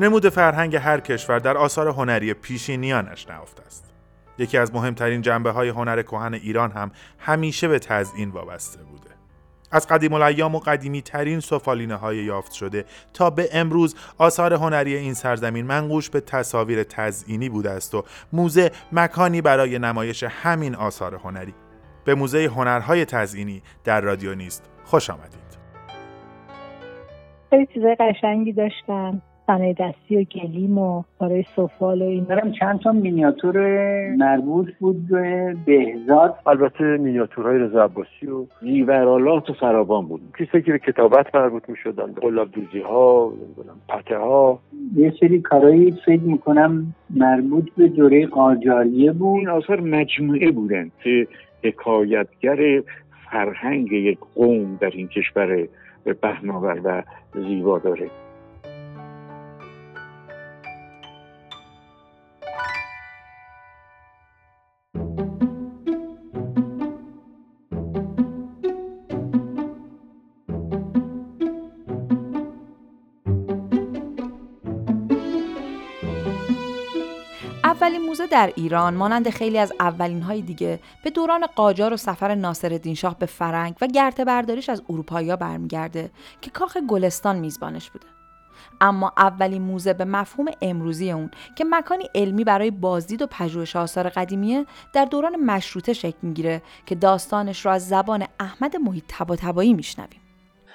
نمود فرهنگ هر کشور در آثار هنری پیشینیانش نهفته است. یکی از مهمترین جنبه های هنر کهن ایران هم همیشه به تزئین وابسته بوده. از قدیم الایام و قدیمی ترین سفالینه های یافت شده تا به امروز آثار هنری این سرزمین منقوش به تصاویر تزئینی بوده است و موزه مکانی برای نمایش همین آثار هنری. به موزه هنرهای تزئینی در رادیو نیست. خوش آمدید. خیلی چیزای قشنگی داشتن صنایع دستی و گلیم و برای سفال و این دارم چند تا مینیاتور مربوط بود به بهزاد. البته مینیاتورهای رضا عباسی و زیورالات و فراوان بود. کسی که به کتابت مربوط می شدن قلاب دوزی ها پته ها یه سری کارایی فکر می‌کنم مربوط به دوره قاجاریه بود. این آثار مجموعه بودن که حکایتگر فرهنگ یک قوم در این کشور بهناور و زیبا داره. در ایران مانند خیلی از اولین های دیگه به دوران قاجار و سفر ناصرالدین شاه به فرنگ و گرته برداریش از اروپایی برمیگرده که کاخ گلستان میزبانش بوده. اما اولین موزه به مفهوم امروزی اون که مکانی علمی برای بازدید و پژوهش آثار قدیمیه در دوران مشروطه شکل می‌گیره که داستانش رو از زبان احمد محیط تباتبایی میشنویم.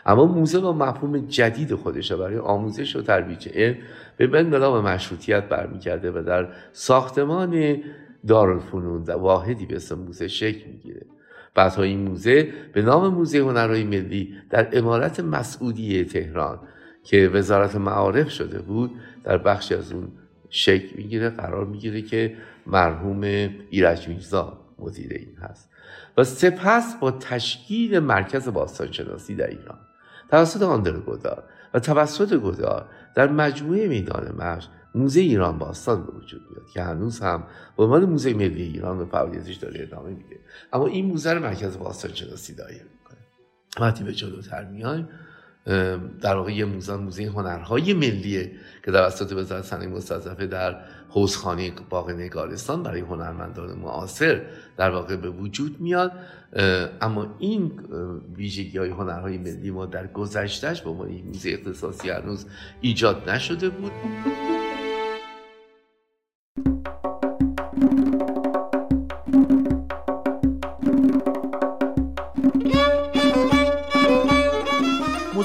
اما موزه با مفهوم جدید خودش برای آموزش و ترویج علم. به انقلاب مشروطیت برمیگرده و در ساختمان دارالفنون و واحدی به اسم موزه شکل می‌گیره. بعدها این موزه به نام موزه هنرهای ملی در امارت مسعودی تهران که وزارت معارف شده بود در بخشی از اون شکل می‌گیره قرار می‌گیره که مرحوم ایرج میرزا مدیر این هست. و سپس با تشکیل مرکز باستانشناسی در ایران. توسط آندر گودار و توسط گودار در مجموعه میدان مشت موزه ایران باستان به وجود میاد که هنوز هم به عنوان موزه ملی ایران به فعالیتش داره ادامه میده. اما این موزه رو مرکز باستان شناسی دایر می‌کنه. وقتی به جلوتر میایم. در واقع یه موزه موزه هنرهای ملیه که توسط وزارت صنایع مستضعفه در حوزخانه باغ نگارستان برای هنرمندان معاصر در واقع به وجود میاد. اما این ویژگی های هنرهای ملی ما در گذشتهش به عنوان موزه اختصاصی هنوز ایجاد نشده بود.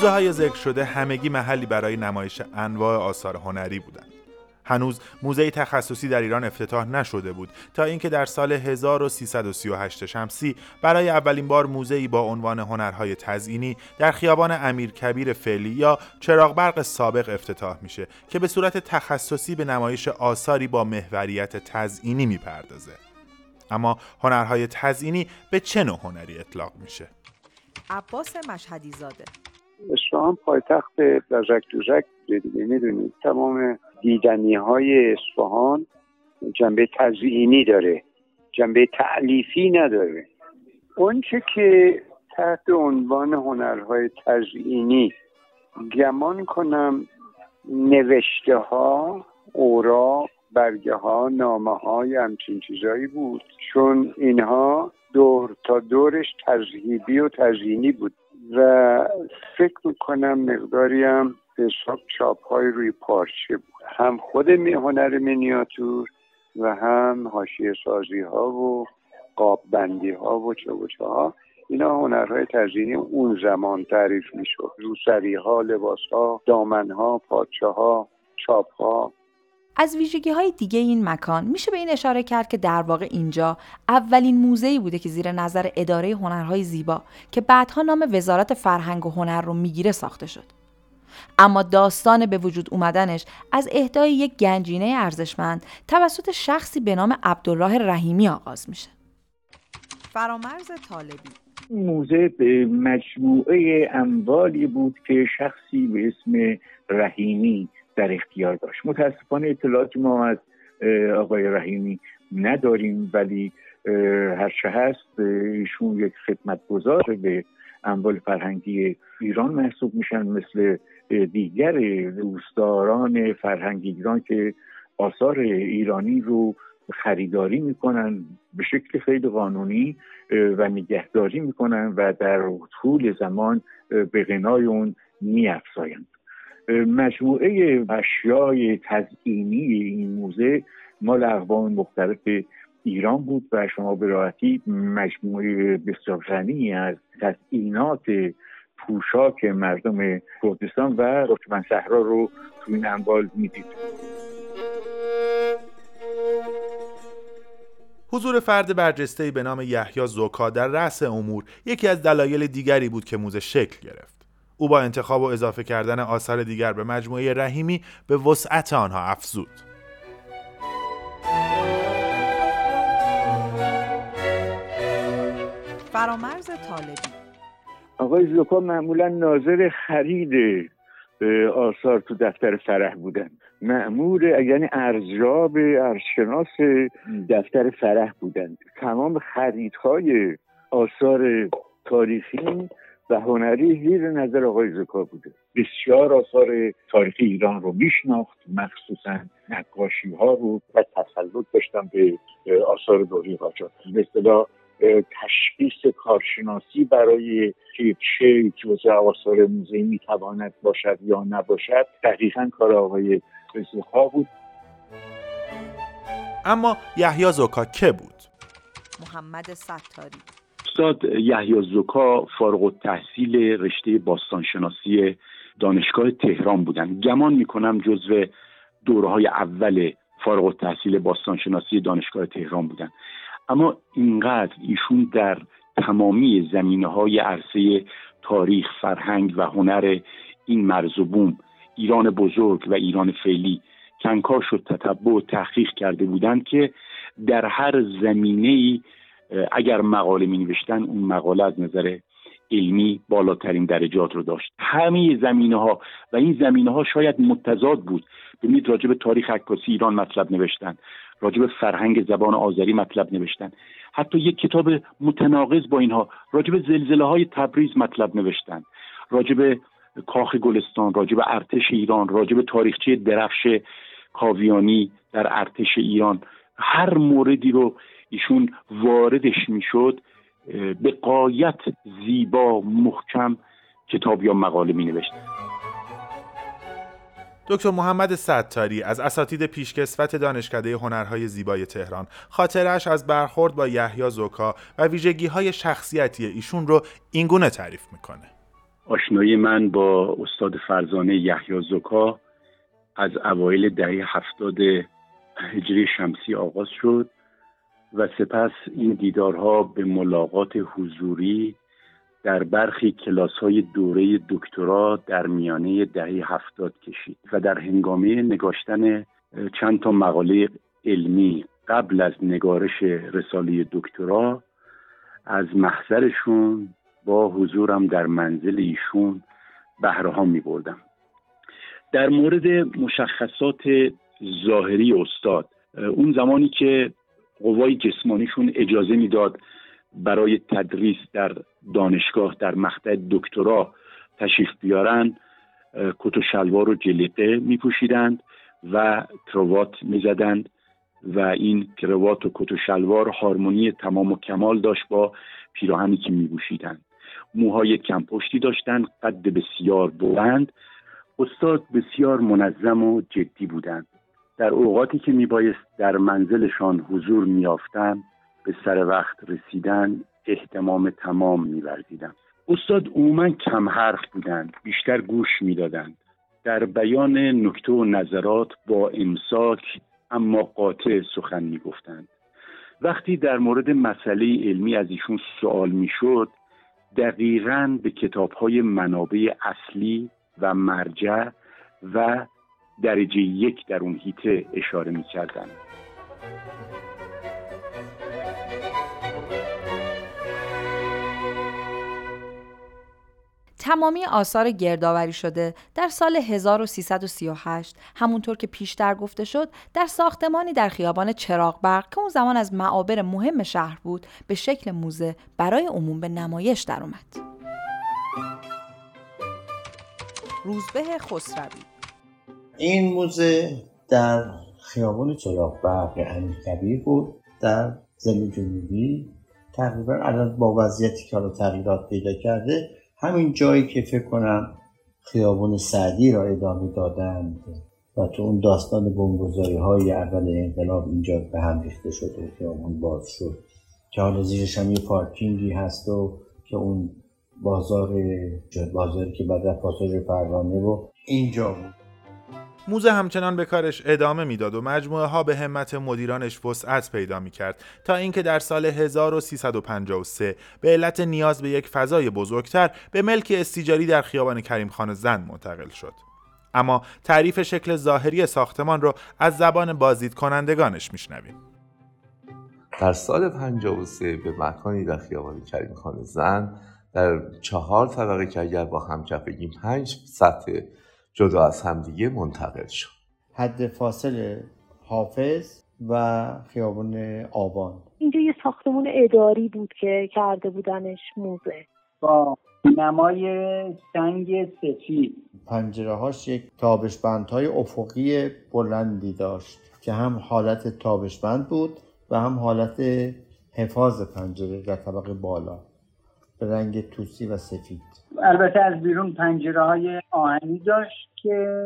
موزه های ذکر شده همگی محلی برای نمایش انواع آثار هنری بودند. هنوز موزه تخصصی در ایران افتتاح نشده بود تا اینکه در سال 1338 شمسی برای اولین بار موزه‌ای با عنوان هنرهای تزئینی در خیابان امیر کبیر فعلی یا چراغ برق سابق افتتاح میشه که به صورت تخصصی به نمایش آثاری با محوریت تزئینی می‌پردازه. اما هنرهای تزئینی به چه نوع هنری اطلاق میشه؟ عباس مشهدی زاده اصفهان پایتخت لژک دوژک دیگه. می‌دونید تمام دیدنی های اصفهان جنبه تزئینی داره. جنبه تعلیفی نداره. اونچه که تحت عنوان هنرهای تزئینی گمان کنم نوشته ها اوراق برگه ها نامه های همچین چیزایی بود. چون اینها دور تا دورش تذهیبی و تزئینی بود. و فکر می‌کنم مقداری هم حساب چاپ های روی پارچه بود. هم خود هنر مینیاتور و هم حاشیه سازی ها و قاب بندی ها و چه ها. اینا هنرهای تزیینی اون زمان تعریف می‌شد. روسری ها لباس ها دامن ها پارچه ها چاپ ها از ویژگی های دیگه این مکان میشه به این اشاره کرد که در واقع اینجا اولین موزه‌ای بوده که زیر نظر اداره هنرهای زیبا که بعدها نام وزارت فرهنگ و هنر رو می‌گیره ساخته شد. اما داستان به وجود اومدنش از اهدای یک گنجینه ارزشمند توسط شخصی به نام عبدالله رحیمی آغاز میشه. فرامرز طالبی موزه به مجموعه اموالی بود که شخصی به اسم رحیمی در اختیار داشت. متاسفانه اطلاعات ما از آقای رحیمی نداریم ولی هرچه هست ایشون یک خدمتگزار به اموال فرهنگی ایران محسوب میشن مثل دیگر دوستداران فرهنگ ایران که آثار ایرانی رو خریداری می‌کنن به شکل خیلی قانونی و نگهداری می‌کنن و در طول زمان به غنای اون میافزایند. مجموعه اشیای تزئینی این موزه مال اقوام مختلف ایران بود و شما به راحتی مجموعه بسیار غنی از تزئینات پوشاک مردم کردستان و ترکمن صحرا رو تو این انبال می‌دید حضور فرد برجسته به نام یحیی زوکا در رأس امور یکی از دلایل دیگری بود که موزه شکل گرفت. او با انتخاب و اضافه کردن آثار دیگر به مجموعه رحیمی به وسعت آنها افزود. فرامرز طالبی. آقای زوکا معمولا ناظر خرید آثار تو دفتر فرح بودن. معمور یعنی ارزیاب ارزشناس دفتر فرح بودند تمام خریدهای آثار تاریخی و هنری زیر نظر آقای زکا بوده. بسیار آثار تاریخی ایران رو میشناخت مخصوصا نقاشی ها رو. و تسلط داشتن به آثار دوری قاجار به تشخیص کارشناسی برای که چه جزء آثار موزه می‌تواند باشد یا نباشد دقیقا کار آقای زوکا بود. اما یحیی زوکا که بود؟ محمد ستاری. استاد یحیی زوکا فارغ التحصیل رشته باستانشناسی دانشگاه تهران بودن. گمان می‌کنم جزو دوره های اول فارغ التحصیل باستانشناسی دانشگاه تهران بودن. اما اینقدر ایشون در تمامی زمینه های عرصه تاریخ فرهنگ و هنر این مرز و بوم ایران بزرگ و ایران فعلی کنکاش و تتبع و تحقیق کرده بودند که در هر زمینه ای اگر مقاله می نوشتن اون مقاله از نظر علمی بالاترین درجات رو داشت. همه زمینه ها و این زمینه ها شاید متضاد بود. ببینید راجع تاریخ عکاسی ایران مطلب نوشتن. راجع به فرهنگ زبان آذری مطلب نوشتن. حتی یک کتاب متناقض با اینها راجع به زلزله های تبریز مطلب نوشتن. راجع به کاخ گلستان راجع به ارتش ایران راجع به تاریخچه درفش کاویانی در ارتش ایران. هر موردی رو ایشون واردش می‌شد به قایت زیبا محکم کتاب یا مقاله می نوشت دکتر محمد ستاری از اساتید پیشکسوت دانشکده هنرهای زیبای تهران خاطرش از برخورد با یحیی زوکا و ویژگی های شخصیتی ایشون رو اینگونه تعریف می‌کنه. آشنایی من با استاد فرزانه یحیی زوکا از اوایل دهه هفتاد هجری شمسی آغاز شد. و سپس این دیدارها به ملاقات حضوری در برخی کلاس های دوره دکترا در میانه دهه هفتاد کشید و در هنگامه نگاشتن چند تا مقاله علمی قبل از نگارش رساله دکترا از محضرشون با حضورم در منزل ایشون بهره ها می بردم در مورد مشخصات ظاهری استاد اون زمانی که قوای جسمانیشون اجازه می‌داد برای تدریس در دانشگاه در مقطع دکترا تشریف بیارن کت و شلوار و جلیقه می پوشیدند و کروات می زدند و این کروات و کت و شلوار هارمونی تمام و کمال داشت با پیراهنی که می پوشیدند موهای کمپشتی داشتند قد بسیار بلند. استاد بسیار منظم و جدی بودند. در اوقاتی که میبایست در منزلشان حضور میافتند به سر وقت رسیدن احتمام تمام میورزیدم استاد عموما کم حرف بودند بیشتر گوش می‌دادند. در بیان نکته و نظرات با امساک اما قاطع سخن می‌گفتند. وقتی در مورد مسئله علمی از ایشون سوال می‌شد دقیقا به کتاب های منابع اصلی و مرجع و درجه یک در اون هیته اشاره می کردن. تمامی آثار گردآوری شده در سال 1338 همونطور که پیشتر گفته شد در ساختمانی در خیابان چراغبرق که اون زمان از معابر مهم شهر بود به شکل موزه برای عموم به نمایش در اومد. روزبه خسروی این موزه در خیابان چراغبرق امیر کبیر بود در زمین جنوبی. تقریبا الان با وضعیتی که حالا تغییرات پیدا کرده همین جایی که فکر کنم خیابون سعدی را ادامه دادند و تو اون داستان بمبگذاری های اول انقلاب اینجا به هم ریخته شد و خیابون باز شد. که حالا زیرش هم یه پارکینگی هست و که اون بازار بازاری که بعد پاساژ پروانه و اینجا بود. موزه همچنان به کارش ادامه می‌داد و مجموعه ها به همت مدیرانش وسعت پیدا می کرد تا اینکه در سال 1353 به علت نیاز به یک فضای بزرگتر به ملک استیجاری در خیابان کریم خان زند منتقل شد. اما تعریف شکل ظاهری ساختمان رو از زبان بازدید کنندگانش میشنویم. در سال 53 به مکانی در خیابان کریم خان زند در چهار طبقه که اگر با هم پنج سطح جدا از همدیگه منتقل شد. حد فاصل حافظ و خیابون آبان. اینجا یه ساختمون اداری بود که کرده بودنش موزه. با نمای سنگ سفید. پنجره هاش یک تابشبند های افقی بلندی داشت که هم حالت تابشبند بود و هم حالت حفاظ پنجره در طبقه بالا. رنگ توسی و سفید. البته از بیرون پنجره های آهنی داشت که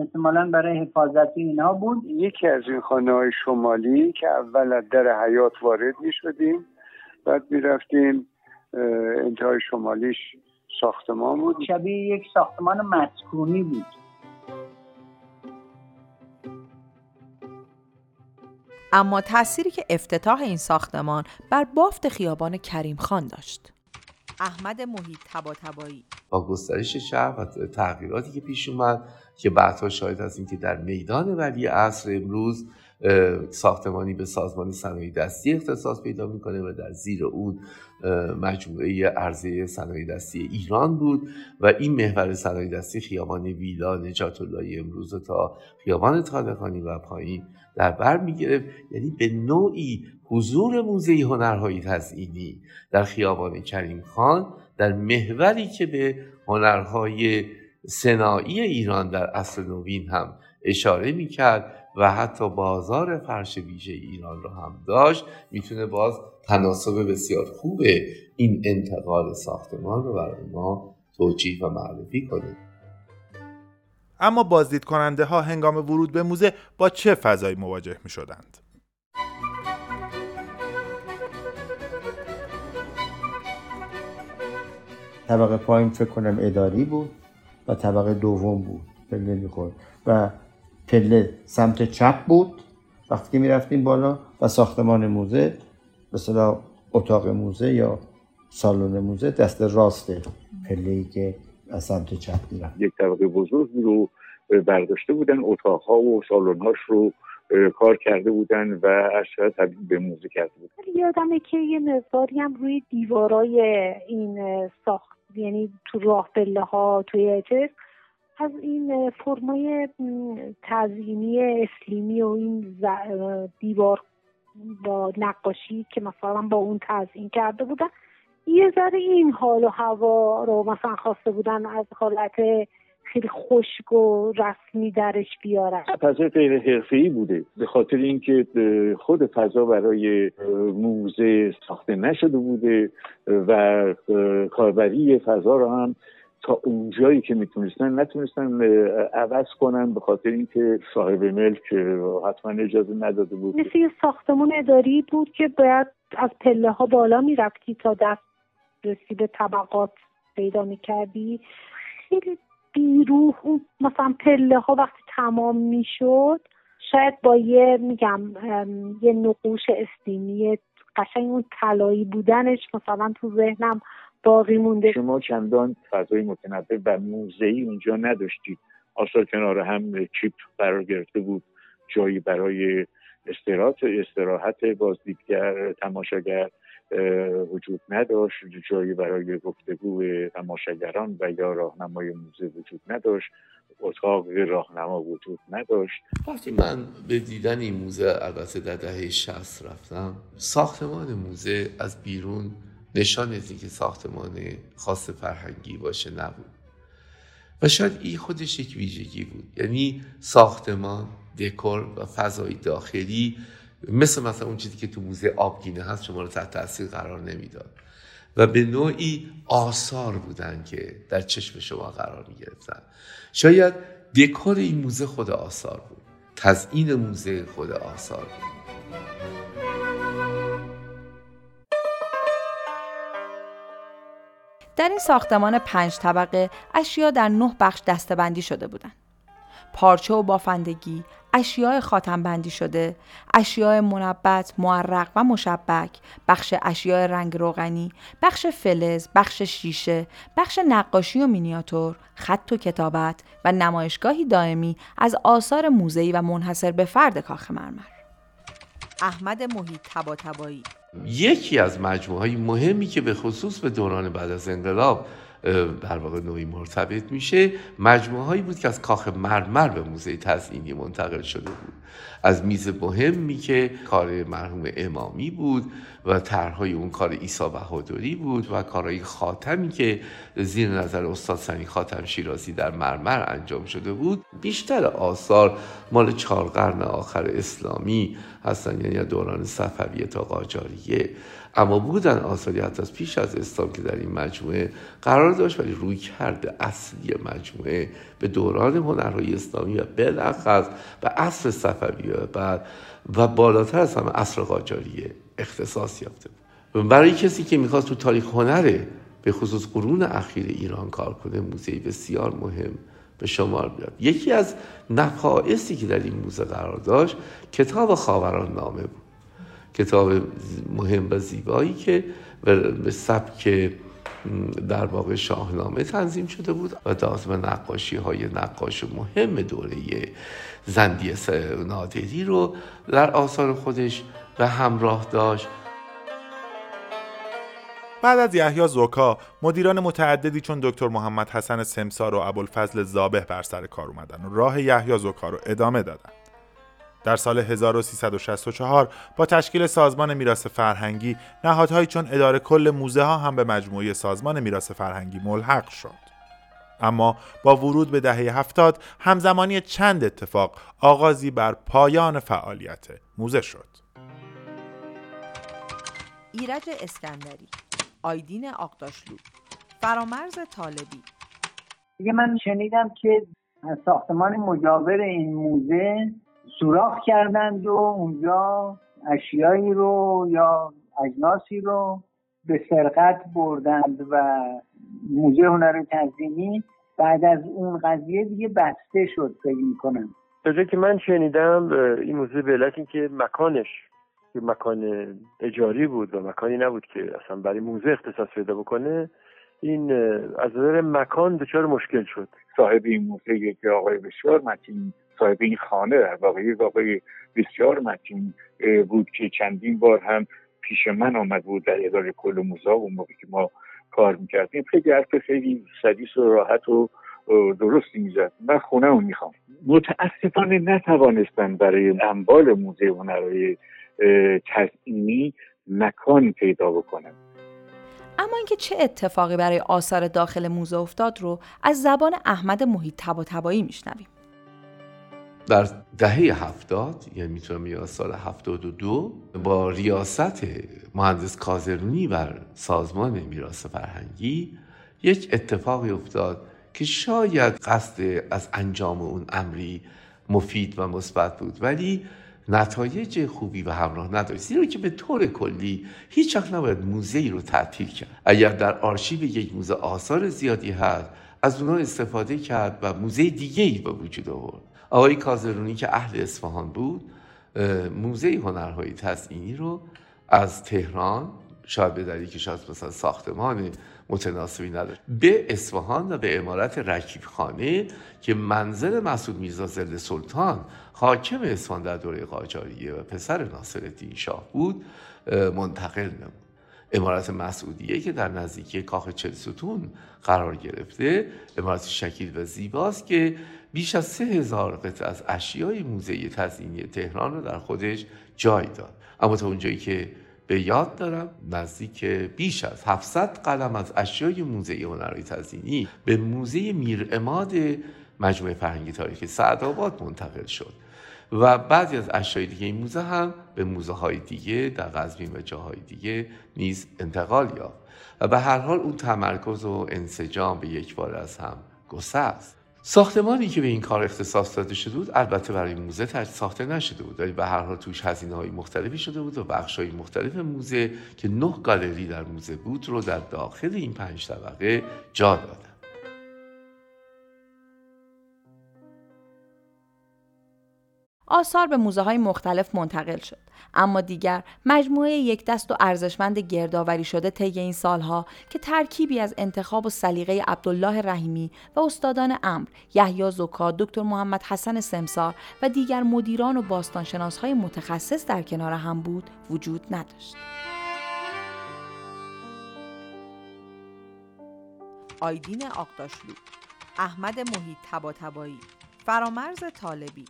احتمالا برای حفاظت اینها بود. یکی از این خانه های شمالی که اول از در حیات وارد می شدیم بعد می رفتیم انتهای شمالیش ساختمان بود. شبیه یک ساختمان مسکونی بود. اما تأثیری که افتتاح این ساختمان بر بافت خیابان کریم خان داشت. احمد محیط تبا تبایی با گسترش شهر و تغییراتی که پیش اومد که بعدها شاید از اینکه در میدان ولی عصر امروز ساختمانی به سازمان صنایع دستی اختصاص پیدا می‌کنه و در زیر اون مجموعه عرضه صنایع دستی ایران بود و این محور صنایع دستی خیابان ویلا نجات الله امروز تا خیابان طالقانی و پایین در بر می‌گرفت. یعنی به نوعی حضور موزه هنرهای تزئینی در خیابان کریم خان در محوری که به هنرهای سنایی ایران در اصل نوین هم اشاره می‌کرد. و حتی بازار فرش ویژه ایران رو هم داشت می‌تونه باز تناسب بسیار خوب این انتقال ساختمان رو برای ما توجیه و معرفی کنه اما بازدید کننده ها هنگام ورود به موزه با چه فضایی مواجه می شدند؟ طبقه پایین فکر کنم اداری بود و طبقه دوم بود پله می‌خورد و پله سمت چپ بود. وقتی که می‌رفتیم بالا و ساختمان موزه مثلا اتاق موزه یا سالن موزه دست راست پله ای که از سمت چپ می‌رفت. یک طبقه بزرگ رو برداشته بودن اتاقها و سالنهاش رو کار کرده بودن و اشیاء تبدیل به موزه کرده بودن. یادمه که یه مقداری هم روی دیوارای این ساخت یعنی تو راه پله ها توی چیز از این فرمای تزیینی اسلیمی و این دیوار با نقاشی که مثلا با اون تزیین کرده بودن یه ذره این حال و هوا رو مثلا خواسته بودن از حالت خیلی خشک و رسمی درش بیارن. فضای غیر حرفه‌ای بوده. به خاطر اینکه خود فضا برای موزه ساخته نشده بوده و کاربری فضا رو هم تا اونجایی که می‌تونستن نتونستن عوض کنن به خاطر اینکه صاحب ملک حتما اجازه نداده بود. مثل یه ساختمون اداری بود که باید از پله ها بالا می‌رفتی تا دست رسی به طبقات پیدا می‌کردی. خیلی بیروح مثلا پله ها وقتی تمام می‌شد شاید با یه میگم یه نقوش استینی قشنگ اون طلایی بودنش مثلا تو ذهنم باقی مونده. شما چندان فضای متنوع و موزهی اونجا نداشتید. آثار کنار هم چیپ قرار گرفته بود. جایی برای استراحت استراحت بازدیدگر تماشاگر وجود نداشت. جایی برای گفتگو تماشاگران و یا راهنمای موزه وجود نداشت. اتاق راهنما وجود نداشت. وقتی من به دیدن این موزه البته در دهه 60 رفتم ساختمان موزه از بیرون نشان از که ساختمان خاص فرهنگی باشه نبود. و شاید این خودش یک ویژگی بود. یعنی ساختمان دکور و فضای داخلی مثل مثلا اون چیزی که تو موزه آبگینه هست شما رو تحت تاثیر قرار نمی‌داد. و به نوعی آثار بودن که در چشم شما قرار می گرفتن شاید دکور این موزه خود آثار بود. تزئین موزه خود آثار بود. در این ساختمان پنج طبقه اشیا در نه بخش دستبندی شده بودند. پارچه و بافندگی، اشیاء خاتم بندی شده، اشیاء منبت، معرق و مشبک، بخش اشیاء رنگ روغنی، بخش فلز، بخش شیشه، بخش نقاشی و مینیاتور، خط و کتابت و نمایشگاهی دائمی از آثار موزهی و منحصر به فرد کاخ مرمر. احمد محیط تباتبایی یکی از مجموعه های مهمی که به خصوص به دوران بعد از انقلاب در واقع نوعی مرتبط میشه مجموعه هایی بود که از کاخ مرمر به موزه تزئینی منتقل شده بود. از میز مهمی که کار مرحوم امامی بود و طرحهای اون کار عیسی بهادری بود و کارهای خاتمی که زیر نظر استاد سنی خاتم شیرازی در مرمر انجام شده بود بیشتر آثار مال چهار قرن آخر اسلامی هستن یعنی دوران صفویه تا قاجاریه. اما بودن آثاری حتی از پیش از اسلام که در این مجموعه قرار داشت ولی روی کرده اصلی مجموعه به دوران هنرهای اسلامی و بالاخص به عصر صفوی و بعد و بالاتر از همه عصر قاجاریه اختصاص یافته بود. برای کسی که می‌خواست تو تاریخ هنره به خصوص قرون اخیر ایران کار کنه موزه بسیار مهم به شمار بیاد. یکی از نفائسی که در این موزه قرار داشت کتاب خاوران نامه بود. کتاب مهم و زیبایی که به سبک در واقع شاهنامه تنظیم شده بود و دازم نقاشی های نقاش مهم دوره زندی نادری رو در آثار خودش به همراه داشت. بعد از یحیی زوکا مدیران متعددی چون دکتر محمد حسن سمسار و ابوالفضل زابه بر سر کار اومدن و راه یحیی زوکا رو ادامه دادن. در سال 1364 با تشکیل سازمان میراث فرهنگی نهادهایی چون اداره کل موزه ها هم به مجموعه سازمان میراث فرهنگی ملحق شد. اما با ورود به دهه هفتاد همزمانی چند اتفاق آغازی بر پایان فعالیت موزه شد. ایرج اسکندری آیدین آقداشلو فرامرز طالبی. یه من شنیدم که ساختمان مجاور این موزه سوراخ کردند و اونجا اشیایی رو یا اجناسی رو به سرقت بردند و موزه هنر تزیینی بعد از اون قضیه دیگه بسته شد فکر می‌کنم. تا که من شنیدم این موزه به علت اینکه مکانش مکان اجاری بود و مکانی نبود که اصلا برای موزه اختصاص پیدا بکنه این از نظر مکان دچار مشکل شد. صاحب این موزه یک آقای بسیار متین صاحب این خانه در واقع آقای بسیار متین بود که چندین بار هم پیش من آمد بود در اداره کل موزه و موقعی که ما کار می‌کردیم. خیلی حرف خیلی سدیس و راحت و درستی می‌زد. من خونه رو می‌خوام. متاسفانه نتوانستن برای انبال موزه هنرهای تزئینی مکانی پیدا بکنن اما اینکه چه اتفاقی برای آثار داخل موزه افتاد رو از زبان احمد محیط تبا تبایی میشنویم. در دهه هفتاد یعنی می‌تونم یا سال هفتاد و دو با ریاست مهندس کازرونی بر سازمان میراث فرهنگی یک اتفاقی افتاد که شاید قصد از انجام اون امری مفید و مثبت بود ولی نتایج خوبی و همراه نداشت. زیرا که به طور کلی هیچ وقت نباید موزه رو تعطیل کرد. اگر در آرشیو یک موزه آثار زیادی هست از اونها استفاده کرد و موزه دیگه ای به وجود آورد. آقای کازرونی که اهل اصفهان بود موزه هنرهای تزئینی رو از تهران شاید به دلیلی که شاید مثلا ساختمان متناسبی نداشت به اصفهان و به امارت رکیب خانه که منزل مسعود میرزا زل سلطان حاکم اصفهان در دوره قاجاریه و پسر ناصر شاه بود منتقل نمود. امارت مسعودیه که در نزدیکی کاخ چلستون قرار گرفته. امارت شکیل و زیباست که بیش از سه هزار قطعه از اشیای موزه تزیینی تهران رو در خودش جای داد. اما تا اونجایی که به یاد دارم نزدیک بیش از 700 قلم از اشیای موزه هنرهای تزیینی به موزه میر اماد مجموعه فرهنگی تاریخی سعدآباد منتقل شد. و بعضی از اشیای دیگه این موزه هم به موزه های دیگه در قزوین و جاهای دیگه نیز انتقال یافت. و به هر حال اون تمرکز و انسجام به یک بار از هم گسست ساختمانی که به این کار اختصاص داده شده بود البته برای موزه ساخته نشده بود. ولی به هر حال توش هزینه های مختلفی شده بود و بخش های مختلف موزه که نه گالری در موزه بود رو در داخل این پنج طبقه جا دادن. آثار به موزه های مختلف منتقل شد. اما دیگر مجموعه یک دست و ارزشمند گردآوری شده طی این سالها که ترکیبی از انتخاب و سلیقه عبدالله رحیمی و استادان امر یحیی زکا دکتر محمد حسن سمسار و دیگر مدیران و باستانشناس های متخصص در کنار هم بود وجود نداشت. آیدین آقداشلو احمد محیط تباتبایی فرامرز طالبی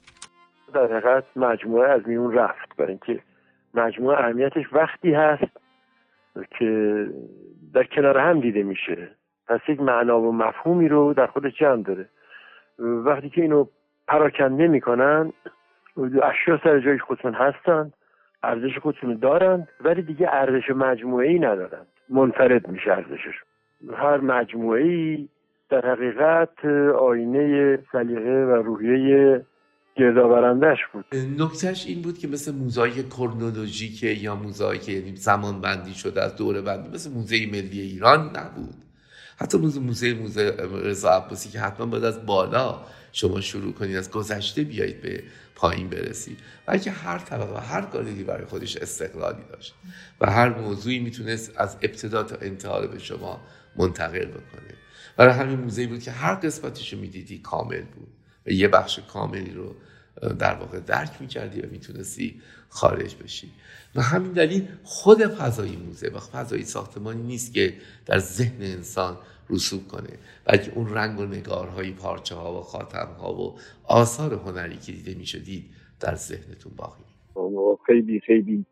در حقیقت مجموعه از میون رفت. برای اینکه مجموعه اهمیتش وقتی هست که در کنار هم دیده میشه. پس یک معنا و مفهومی رو در خودش جمع داره. وقتی که اینو پراکنده می‌کنن اشیا سر جای خودشون هستن ارزش خودشون دارن ولی دیگه ارزش مجموعه ای ندارن. منفرد میشه ارزشش. هر مجموعه ای در حقیقت آینه سلیقه و روحیه گردآورندش بود. نکتهش این بود که مثل موزای کرنولوژیک یا موزایی که یعنی زمان بندی شده از دوره بندی مثل موزه ملی ایران نبود. حتی موزه موزه موزه رضا عباسی که حتما باید از بالا شما شروع کنید از گذشته بیایید به پایین برسید. بلکه هر طبقه و هر گالری برای خودش استقلالی داشت و هر موضوعی می‌تونست از ابتدا تا انتها به شما منتقل بکنه. برای همین موزه بود که هر قسمتش رو می‌دیدی کامل بود و یه بخش کاملی رو در واقع درک می‌کردی و می‌تونستی خارج بشی. و همین دلیل خود فضای موزه و فضای ساختمانی نیست که در ذهن انسان رسوب کنه بلکه اون رنگ و نگارهای پارچه ها و خاتم ها و آثار هنری که دیده می‌شدید در ذهنتون باقی خیلی خیلی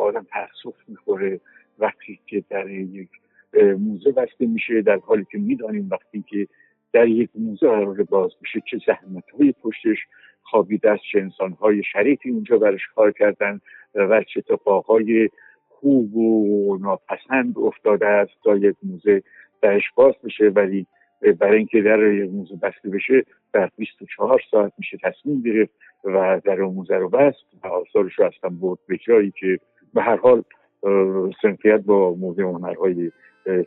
آدم تاسف می‌خوره وقتی که در یک موزه بسته میشه در حالی که می‌دانیم وقتی که در یک موزه قرار باز میشه چه زحمت های پشتش خوابیده است چه انسان های شریفی اونجا برش کار کردن و چه اتفاقهای خوب و ناپسند افتاده است. تا یک موزه درش باز بشه ولی برای اینکه در یک موزه بسته بشه در 24 ساعت میشه تصمیم گرفت و در موزه رو بست و آثارش رو اصلا برد به جایی که به هر حال سنفیت با موزه هنرهای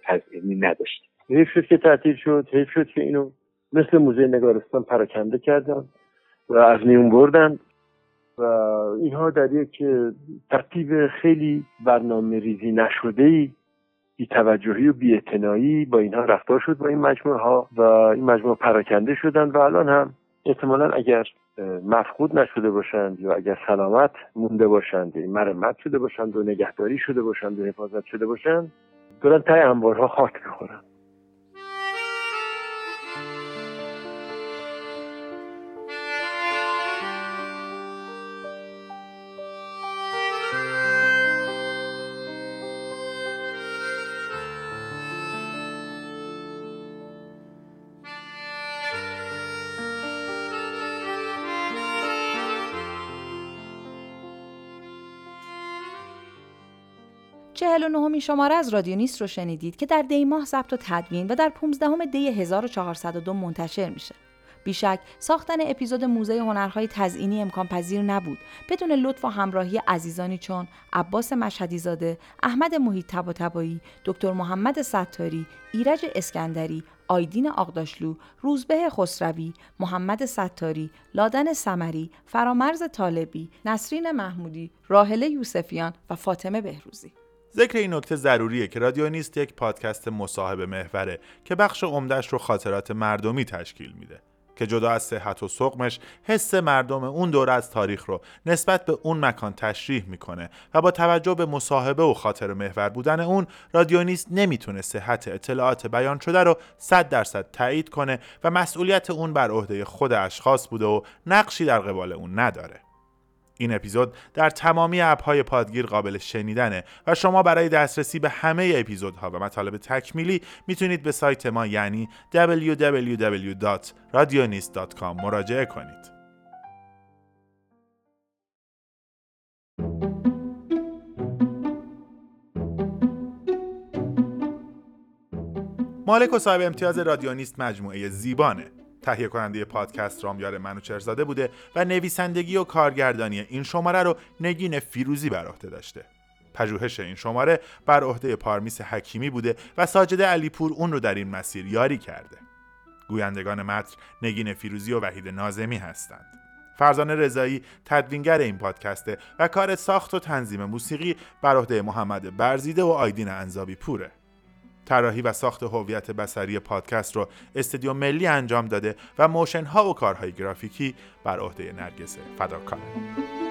تزئینی نداشت. حیف شد که تعطیل شد حیف شد که اینو مثل موزه نگارستان پراکنده کردن. و از میون بردن. و اینها در یک ترتیب خیلی برنامه ریزی نشده ای بی توجهی و بی با اینها رفتار شد با این مجموعه ها و این مجموعه پراکنده شدن و الان هم احتمالا اگر مفقود نشده باشند یا اگر سلامت مونده باشند یا مرمت شده باشند و نگهداری شده باشند و حفاظت شده باشند دارن تای انبارها خاک می‌خورن. نهمین شماره از رادیو نیست رو شنیدید که در دی ماه ضبط و تدوین و در 15 دی 1402 منتشر میشه. بیشک ساختن اپیزود موزه هنرهای تزئینی امکان پذیر نبود بدون لطف و همراهی عزیزانی چون عباس مشهدیزاده، احمد محیط تباتبایی، دکتر محمد ستاری، ایرج اسکندری، آیدین آقداشلو، روزبه خسروی، محمد ستاری، لادن سمری، فرامرز طالبی، نسرین محمودی، راهله یوسفیان و فاطمه بهروزی. ذکر این نکته ضروریه که رادیو نیست یک پادکست مصاحبه محوره که بخش عمدهش رو خاطرات مردمی تشکیل میده که جدا از صحت و سقمش حس مردم اون دوره از تاریخ رو نسبت به اون مکان تشریح می‌کنه و با توجه به مصاحبه و خاطر محور بودن اون رادیونیست نمی‌تونه صحت اطلاعات بیان شده رو 100 درصد تایید کنه و مسئولیت اون بر عهده خود اشخاص بوده و نقشی در قبال اون نداره. این اپیزود در تمامی اپهای پادگیر قابل شنیدنه و شما برای دسترسی به همه اپیزودها و مطالب تکمیلی می‌تونید به سایت ما یعنی www.radionist.com مراجعه کنید. مالک و صاحب امتیاز رادیونیست مجموعه زیبانه تهیه کننده پادکست رامیار منوچرزاده بوده و نویسندگی و کارگردانی این شماره رو نگین فیروزی بر عهده داشته. پژوهش این شماره بر عهده پارمیس حکیمی بوده و ساجد علیپور اون رو در این مسیر یاری کرده. گویندگان متن نگین فیروزی و وحید نازمی هستند. فرزانه رضایی تدوینگر این پادکسته و کار ساخت و تنظیم موسیقی بر عهده محمد برزیده و آیدین انزابی پوره طراحی و ساخت هویت بصری پادکست رو استودیو ملی انجام داده و موشن ها و کارهای گرافیکی بر عهده نرگس فداکاره.